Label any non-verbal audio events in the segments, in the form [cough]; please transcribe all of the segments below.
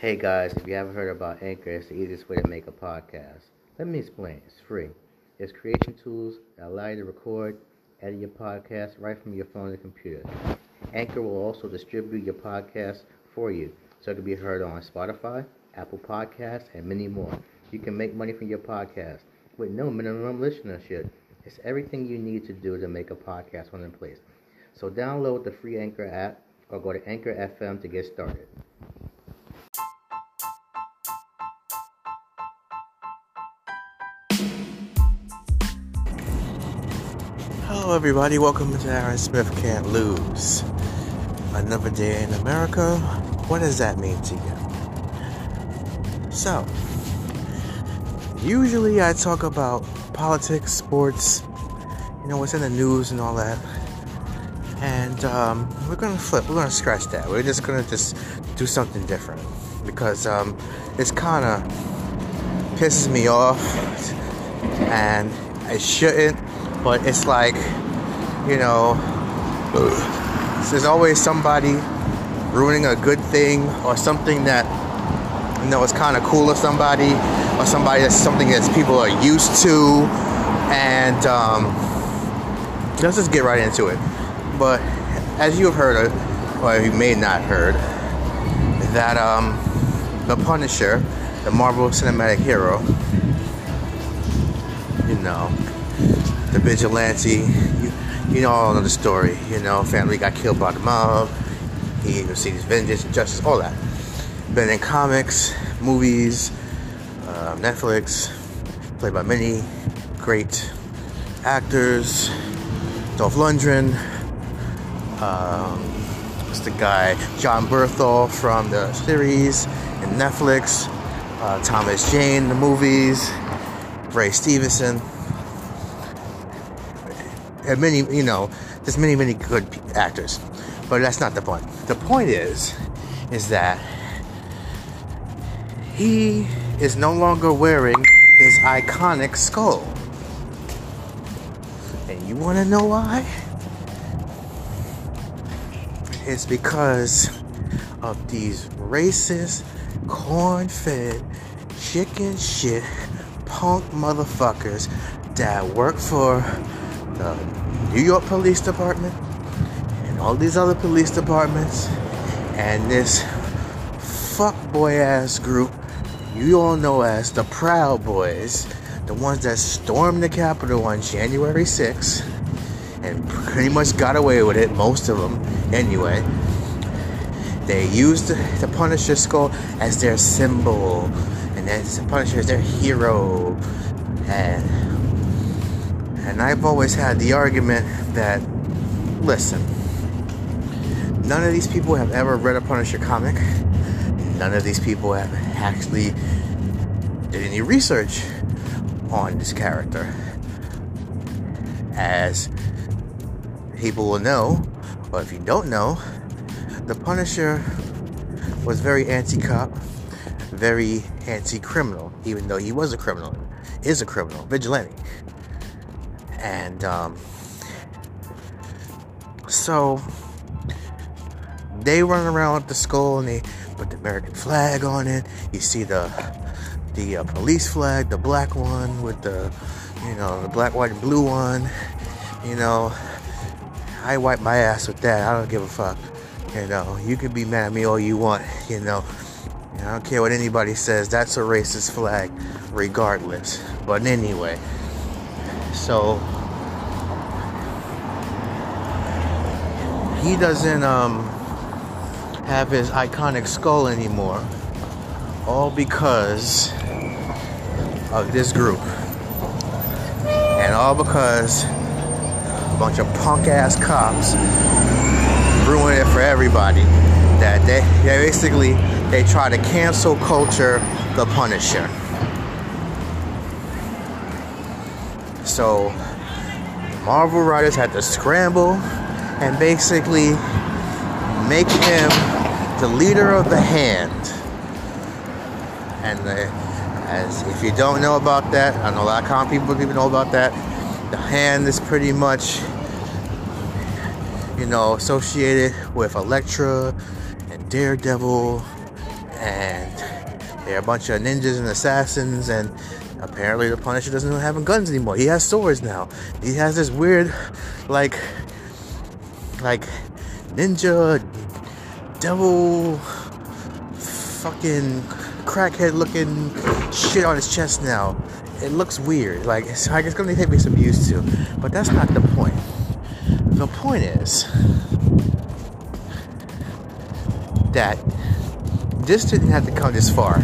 Hey guys, if you haven't heard about Anchor, it's the easiest way to make a podcast. Let me explain. It's free. It's creation tools that allow you to record, edit your podcast right from your phone or computer. Anchor will also distribute your podcast for you so it can be heard on Spotify, Apple Podcasts, and many more. You can make money from your podcast with no minimum listenership. It's everything you need to do to make a podcast on in place. So download the free Anchor app or go to Anchor FM to get started. Hello, everybody. Welcome to Aaron Smith Can't Lose. Another day in America. What does that mean to you? So, usually I talk about politics, sports, you know, what's in the news and all that. And um, we're gonna flip. We're gonna scratch that. We're just gonna just do something different because um, it's kind of pisses me off, and it shouldn't. But it's like, you know, there's always somebody ruining a good thing or something that you know is kind of cool of somebody or somebody that's something that people are used to, and um, let's just get right into it. But as you have heard, or you may not heard, that um, the Punisher, the Marvel Cinematic Hero, you know, the vigilante, you, you know all of the story. You know, family got killed by the mob. He receives vengeance and justice, all that. Been in comics, movies, uh, Netflix, played by many great actors. Dolph Lundgren, um, what's the guy? Jon Bernthal from the series and Netflix. Uh, Thomas Jane, the movies. Ray Stevenson. And many, you know, there's many, many good actors. But that's not the point. The point is, is that he is no longer wearing his iconic skull. And you want to know why? It's because of these racist, corn fed, chicken shit, punk motherfuckers that work for the New York Police Department and all these other police departments and this fuckboy ass group you all know as the Proud Boys, the ones that stormed the Capitol on January 6th and pretty much got away with it, most of them anyway. They used the Punisher skull as their symbol, and as the Punisher is their hero. And and I've always had the argument that listen, none of these people have ever read a Punisher comic. None of these people have actually did any research on this character. As people will know, or if you don't know, the Punisher was very anti-cop, very anti-criminal, even though he was a criminal, is a criminal, vigilante. And um, so they run around with the skull and they put the American flag on it. You see the the uh, police flag, the black one with the you know the black, white, and blue one. You know, I wipe my ass with that. I don't give a fuck. You know, you can be mad at me all you want. You know, I don't care what anybody says. That's a racist flag, regardless. But anyway, so he doesn't um have his iconic skull anymore. All because of this group. And all because a bunch of punk ass cops ruin it for everybody. That they, they basically they try to cancel culture the Punisher. So Marvel writers had to scramble and basically make him the leader of the hand. And the, as if you don't know about that, I know a lot of common people even know about that. The hand is pretty much, you know, associated with Elektra and Daredevil and they're a bunch of ninjas and assassins, and apparently the Punisher doesn't have guns anymore. He has swords now. He has this weird, like, like ninja devil fucking crackhead looking shit on his chest now. It looks weird. Like it's like it's gonna take me some used to. But that's not the point. The point is that this didn't have to come this far.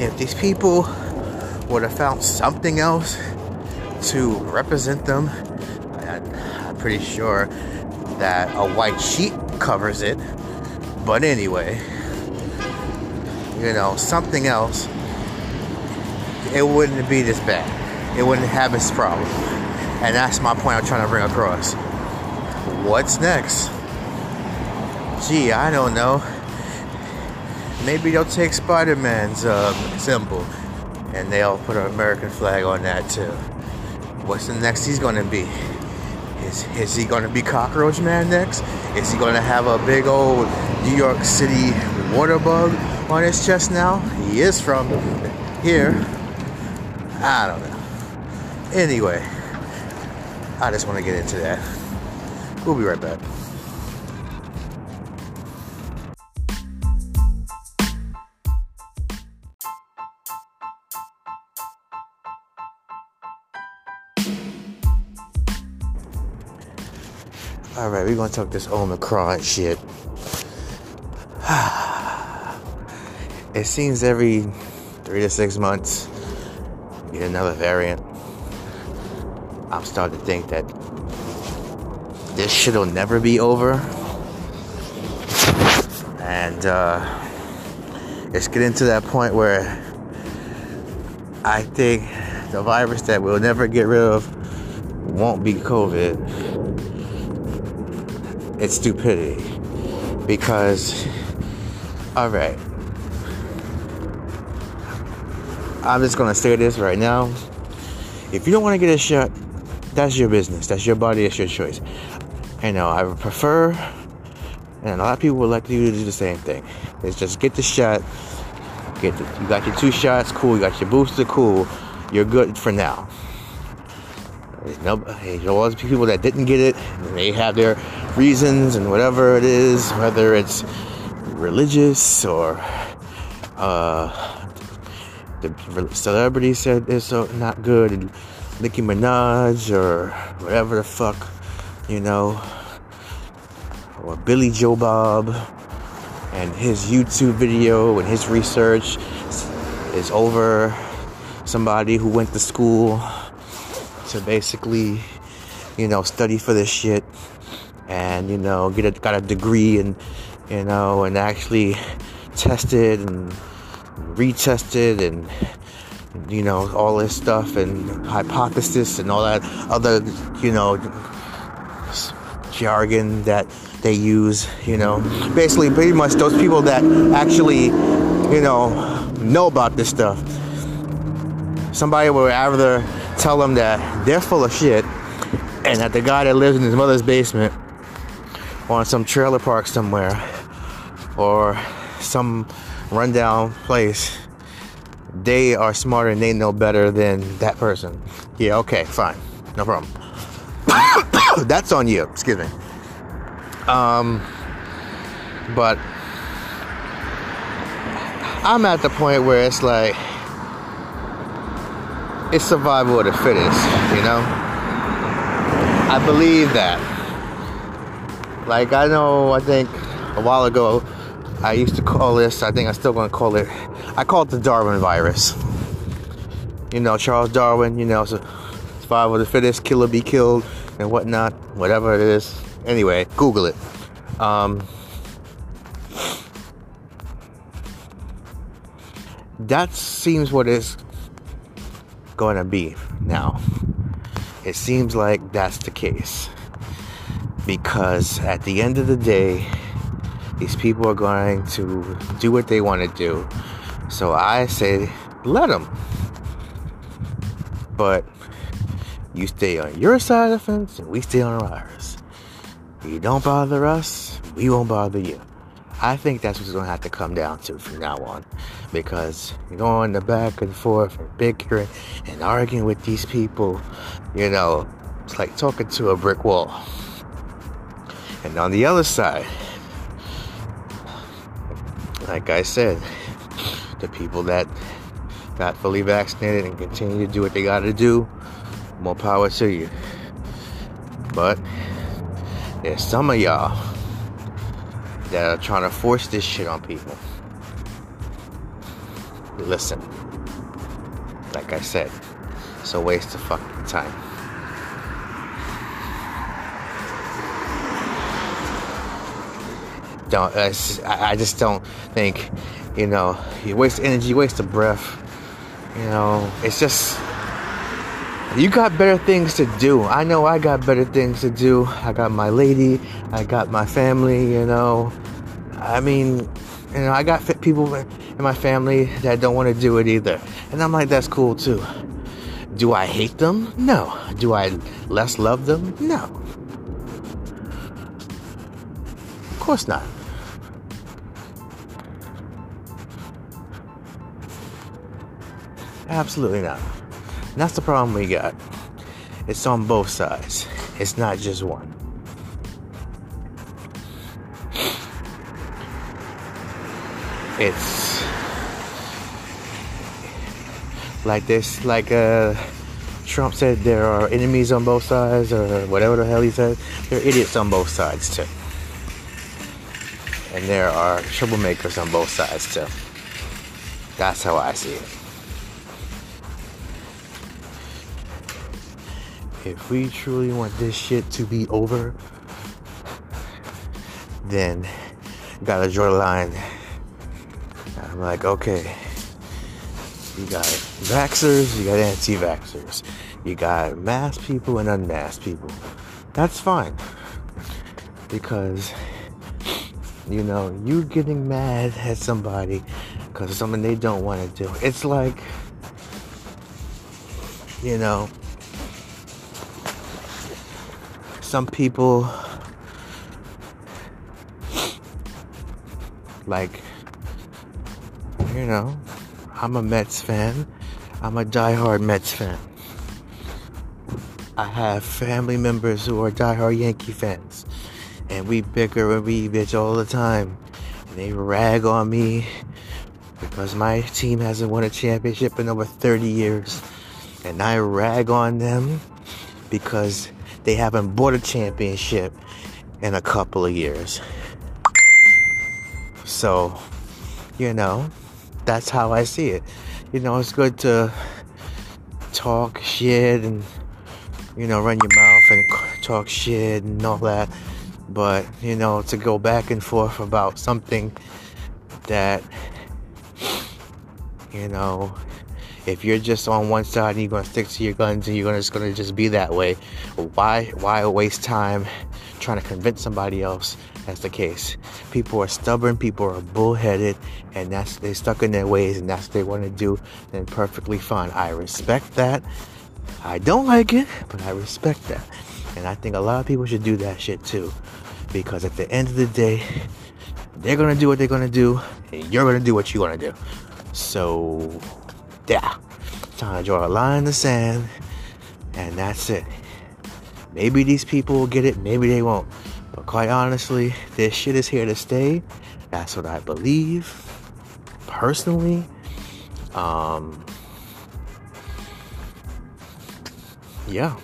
If these people would have found something else to represent them, I'm pretty sure that a white sheet covers it. But anyway, you know, something else, it wouldn't be this bad. It wouldn't have this problem. And that's my point I'm trying to bring across. What's next? Gee, I don't know. Maybe they'll take Spider Man's uh, symbol and they'll put an American flag on that too. What's the next he's gonna be? Is, is he gonna be Cockroach Man next? Is he gonna have a big old New York City water bug on his chest now? He is from here. I don't know. Anyway, I just want to get into that. We'll be right back. All right, we're gonna talk this Omicron shit. [sighs] it seems every three to six months, get another variant. I'm starting to think that this shit'll never be over. And uh, it's getting to that point where I think the virus that we'll never get rid of won't be COVID. It's stupidity. Because, alright. I'm just gonna say this right now. If you don't want to get a shot, that's your business. That's your body. That's your choice. I know. Uh, I would prefer, and a lot of people would like you to do the same thing. Is just get the shot. Get the, you got your two shots. Cool. You got your booster. Cool. You're good for now. There's no, there's all these people that didn't get it. They have their reasons and whatever it is, whether it's religious or uh, the celebrity said it's so not good, and Nicki Minaj or whatever the fuck, you know, or Billy Joe Bob and his YouTube video and his research is over. Somebody who went to school to basically, you know, study for this shit and, you know, get a, got a degree and, you know, and actually tested and retested and you know all this stuff and hypothesis and all that other you know jargon that they use you know. Basically pretty much those people that actually you know know about this stuff. Somebody would rather tell them that they're full of shit and that the guy that lives in his mother's basement or in some trailer park somewhere or some rundown place, they are smarter and they know better than that person. Yeah, okay, fine. No problem. [coughs] That's on you. Excuse me. Um, but I'm at the point where it's like it's survival of the fittest, you know? I believe that. Like I know I think a while ago I used to call this, I think I'm still going to call it, I call it the Darwin virus. You know, Charles Darwin, you know, survival of the fittest, killer be killed, and whatnot, whatever it is. Anyway, Google it. Um, that seems what it's going to be now. It seems like that's the case. Because at the end of the day, these people are going to do what they want to do. So I say, let them. But you stay on your side of the fence and we stay on ours. You don't bother us, we won't bother you. I think that's what's going to have to come down to from now on. Because going the back and forth and bickering and arguing with these people, you know, it's like talking to a brick wall. And on the other side, like I said, the people that got fully vaccinated and continue to do what they got to do, more power to you. But there's some of y'all that are trying to force this shit on people. Listen, like I said, it's a waste of fucking time. Don't I just don't think, you know, you waste energy, you waste a breath. You know, it's just you got better things to do. I know I got better things to do. I got my lady, I got my family, you know. I mean, you know, I got people in my family that don't want to do it either. And I'm like, that's cool too. Do I hate them? No. Do I less love them? No. Of course not. Absolutely not. And that's the problem we got. It's on both sides. It's not just one. It's like this, like uh, Trump said there are enemies on both sides, or whatever the hell he said. There are idiots on both sides, too. And there are troublemakers on both sides, too. That's how I see it. If we truly want this shit to be over, then gotta draw the line. I'm like, okay, you got vaxxers, you got anti vaxxers, you got masked people and unmasked people. That's fine. Because, you know, you getting mad at somebody because of something they don't want to do. It's like, you know, some people like you know i'm a mets fan. I'm a diehard mets fan. I have family members who are diehard yankee fans. And we bicker and we bitch all the time. And they rag on me because my team hasn't won a championship in over 30 years. And i rag on them because they haven't bought a championship in a couple of years. So, you know, that's how I see it. You know, it's good to talk shit and, you know, run your mouth and talk shit and all that. But, you know, to go back and forth about something that, you know, if you're just on one side and you're gonna stick to your guns and you're gonna just gonna just be that way, why why waste time trying to convince somebody else that's the case? People are stubborn, people are bullheaded, and that's they're stuck in their ways and that's what they want to do, then perfectly fine. I respect that. I don't like it, but I respect that. And I think a lot of people should do that shit too. Because at the end of the day, they're gonna do what they're gonna do, and you're gonna do what you wanna do. So yeah, time to draw a line in the sand, and that's it. Maybe these people will get it, maybe they won't. But quite honestly, this shit is here to stay. That's what I believe. Personally, um, yeah.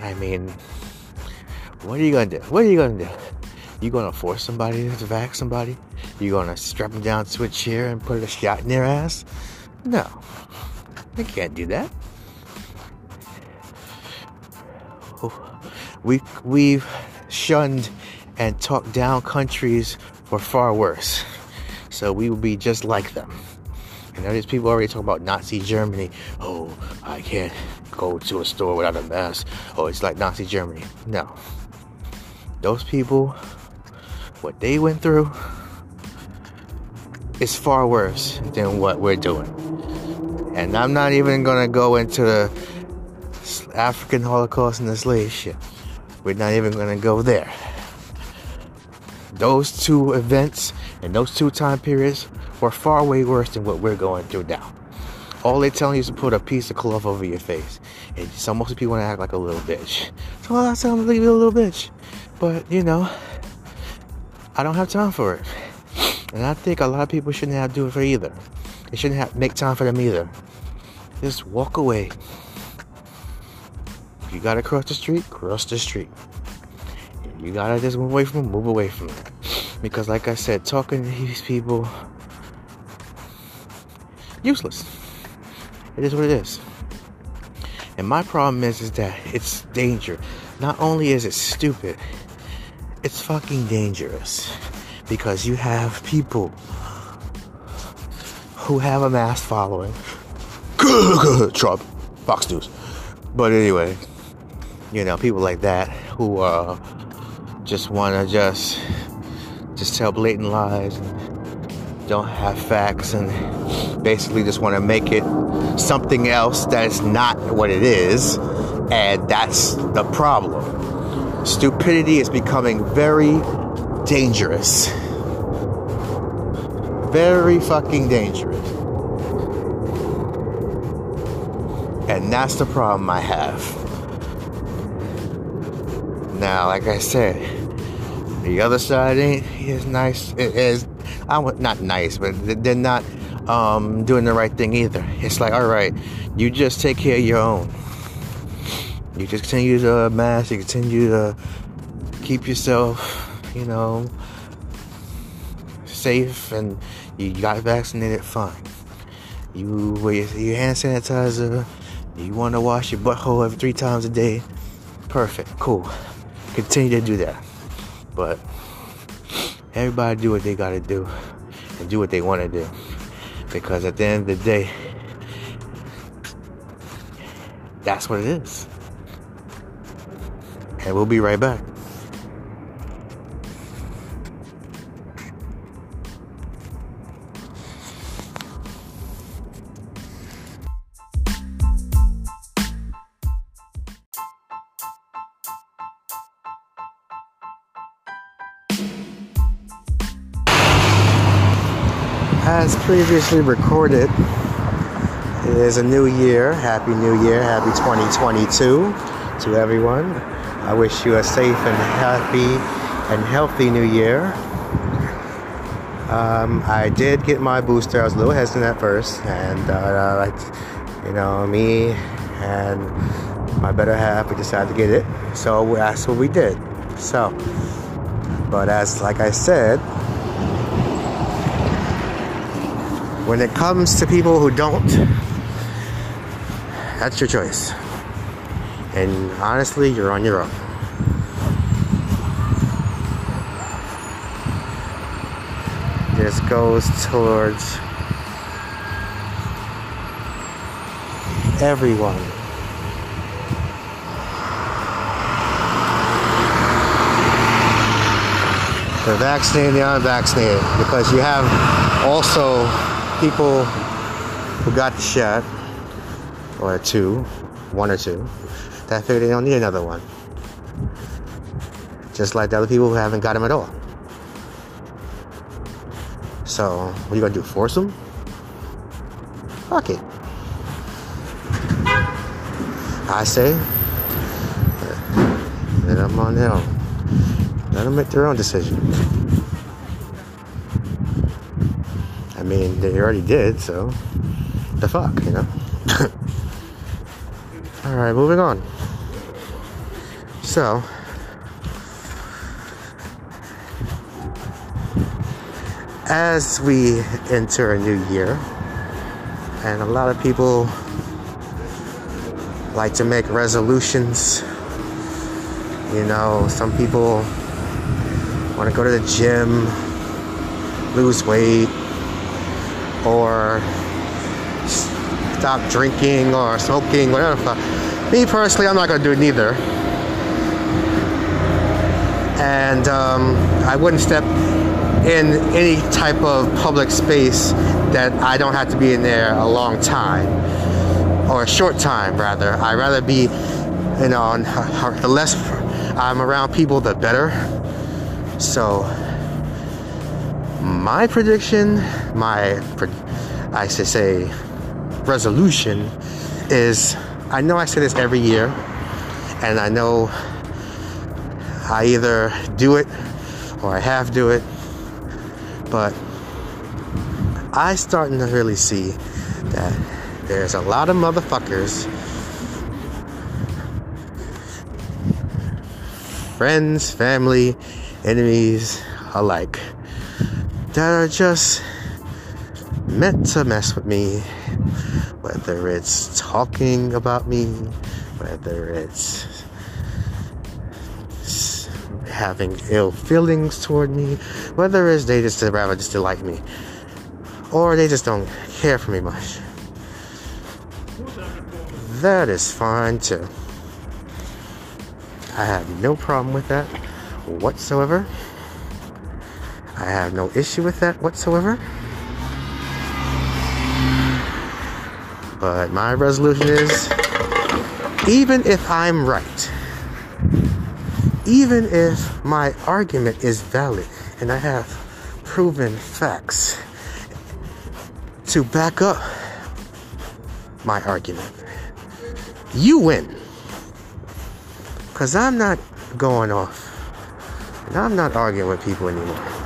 I mean, what are you gonna do? What are you gonna do? You gonna force somebody to vax somebody? You gonna strap them down switch here, and put a shot in their ass? No. They can't do that. Oh, we, we've shunned and talked down countries for far worse. So we will be just like them. And know, there's people already talking about Nazi Germany. Oh, I can't go to a store without a mask. Oh, it's like Nazi Germany. No. Those people, what they went through, is far worse than what we're doing. And I'm not even gonna go into the African Holocaust and the slave. We're not even gonna go there. those two events and those two time periods were far way worse than what we're going through now. All they're telling you is to put a piece of cloth over your face. And so most people want to act like a little bitch. So I sound like a little bitch. But, you know, I don't have time for it. And I think a lot of people shouldn't have to do it for either. They shouldn't have make time for them either. Just walk away. If you gotta cross the street, cross the street. If you gotta just move away from them, move away from them. Because like I said, talking to these people useless. It is what it is. And my problem is is that it's danger. Not only is it stupid, it's fucking dangerous. Because you have people who have a mass following. [laughs] Trump, Fox News. But anyway, you know, people like that who uh, just want to just just tell blatant lies and don't have facts and basically just want to make it something else that's not what it is, and that's the problem. Stupidity is becoming very dangerous. Very fucking dangerous. And that's the problem I have. Now, like I said, the other side ain't as nice. Is, I not nice, but they're not um, doing the right thing either. It's like, all right, you just take care of your own. You just continue to mask. You continue to keep yourself, you know, safe, and you got vaccinated. Fine. You with your hand sanitizer. You want to wash your butthole every three times a day. Perfect. Cool. Continue to do that. But everybody do what they got to do and do what they want to do. Because at the end of the day, that's what it is. And we'll be right back. As previously recorded, it is a new year. Happy New Year. Happy 2022 to everyone. I wish you a safe and happy and healthy new year. Um, I did get my booster. I was a little hesitant at first, and uh, like, you know, me and my better half, we decided to get it. So that's what we did. So, but as like I said, when it comes to people who don't, that's your choice. And honestly, you're on your own. This goes towards everyone. The vaccinated, the unvaccinated, because you have also people who got the shot, or two, one or two, that figured they don't need another one. Just like the other people who haven't got them at all. So, what are you gonna do? Force them? Fuck it. I say, let them on their own. Let them make their own decision. I mean, they already did, so the fuck, you know? [laughs] Alright, moving on. So, as we enter a new year, and a lot of people like to make resolutions. You know, some people want to go to the gym, lose weight, or stop drinking or smoking, whatever. Me personally, I'm not going to do it neither. And um, I wouldn't step in any type of public space that I don't have to be in there a long time or a short time, rather. I'd rather be, you know, [laughs] the less I'm around people, the better. So, my prediction, my, I should say, resolution is I know I say this every year, and I know I either do it or I half do it, but I starting to really see that there's a lot of motherfuckers, friends, family, enemies alike, that are just meant to mess with me, whether it's talking about me, whether it's having ill feelings toward me, whether it's they just rather just like me, or they just don't care for me much. That is fine too. I have no problem with that whatsoever. I have no issue with that whatsoever. But my resolution is even if I'm right, even if my argument is valid and I have proven facts to back up my argument, you win. Because I'm not going off. And I'm not arguing with people anymore.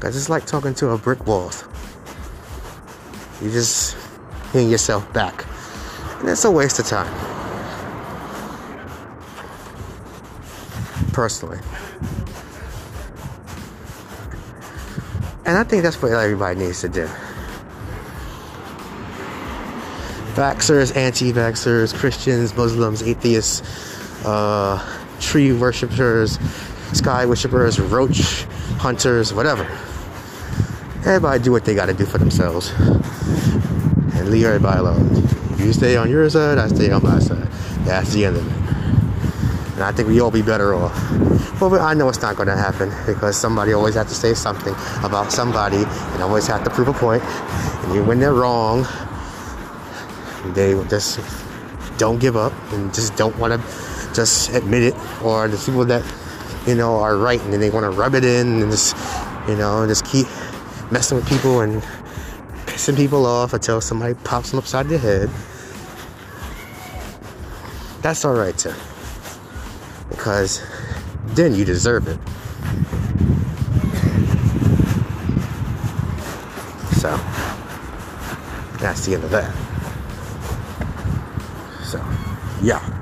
Because it's like talking to a brick wall. You just hitting yourself back. And it's a waste of time. Personally. And I think that's what everybody needs to do. Vaxxers, anti vaxxers, Christians, Muslims, atheists, uh, tree worshippers, sky worshippers, roach hunters, whatever. Everybody do what they got to do for themselves and leave everybody alone. You stay on your side, I stay on my side. That's the end of it. And I think we all be better off. But I know it's not going to happen because somebody always has to say something about somebody and always have to prove a point. And when they're wrong, they just don't give up and just don't want to just admit it. Or the people that, you know, are right and then they want to rub it in and just, you know, just keep messing with people and pissing people off until somebody pops them upside the head. That's alright too. Because then you deserve it. So that's the end of that. So, yeah.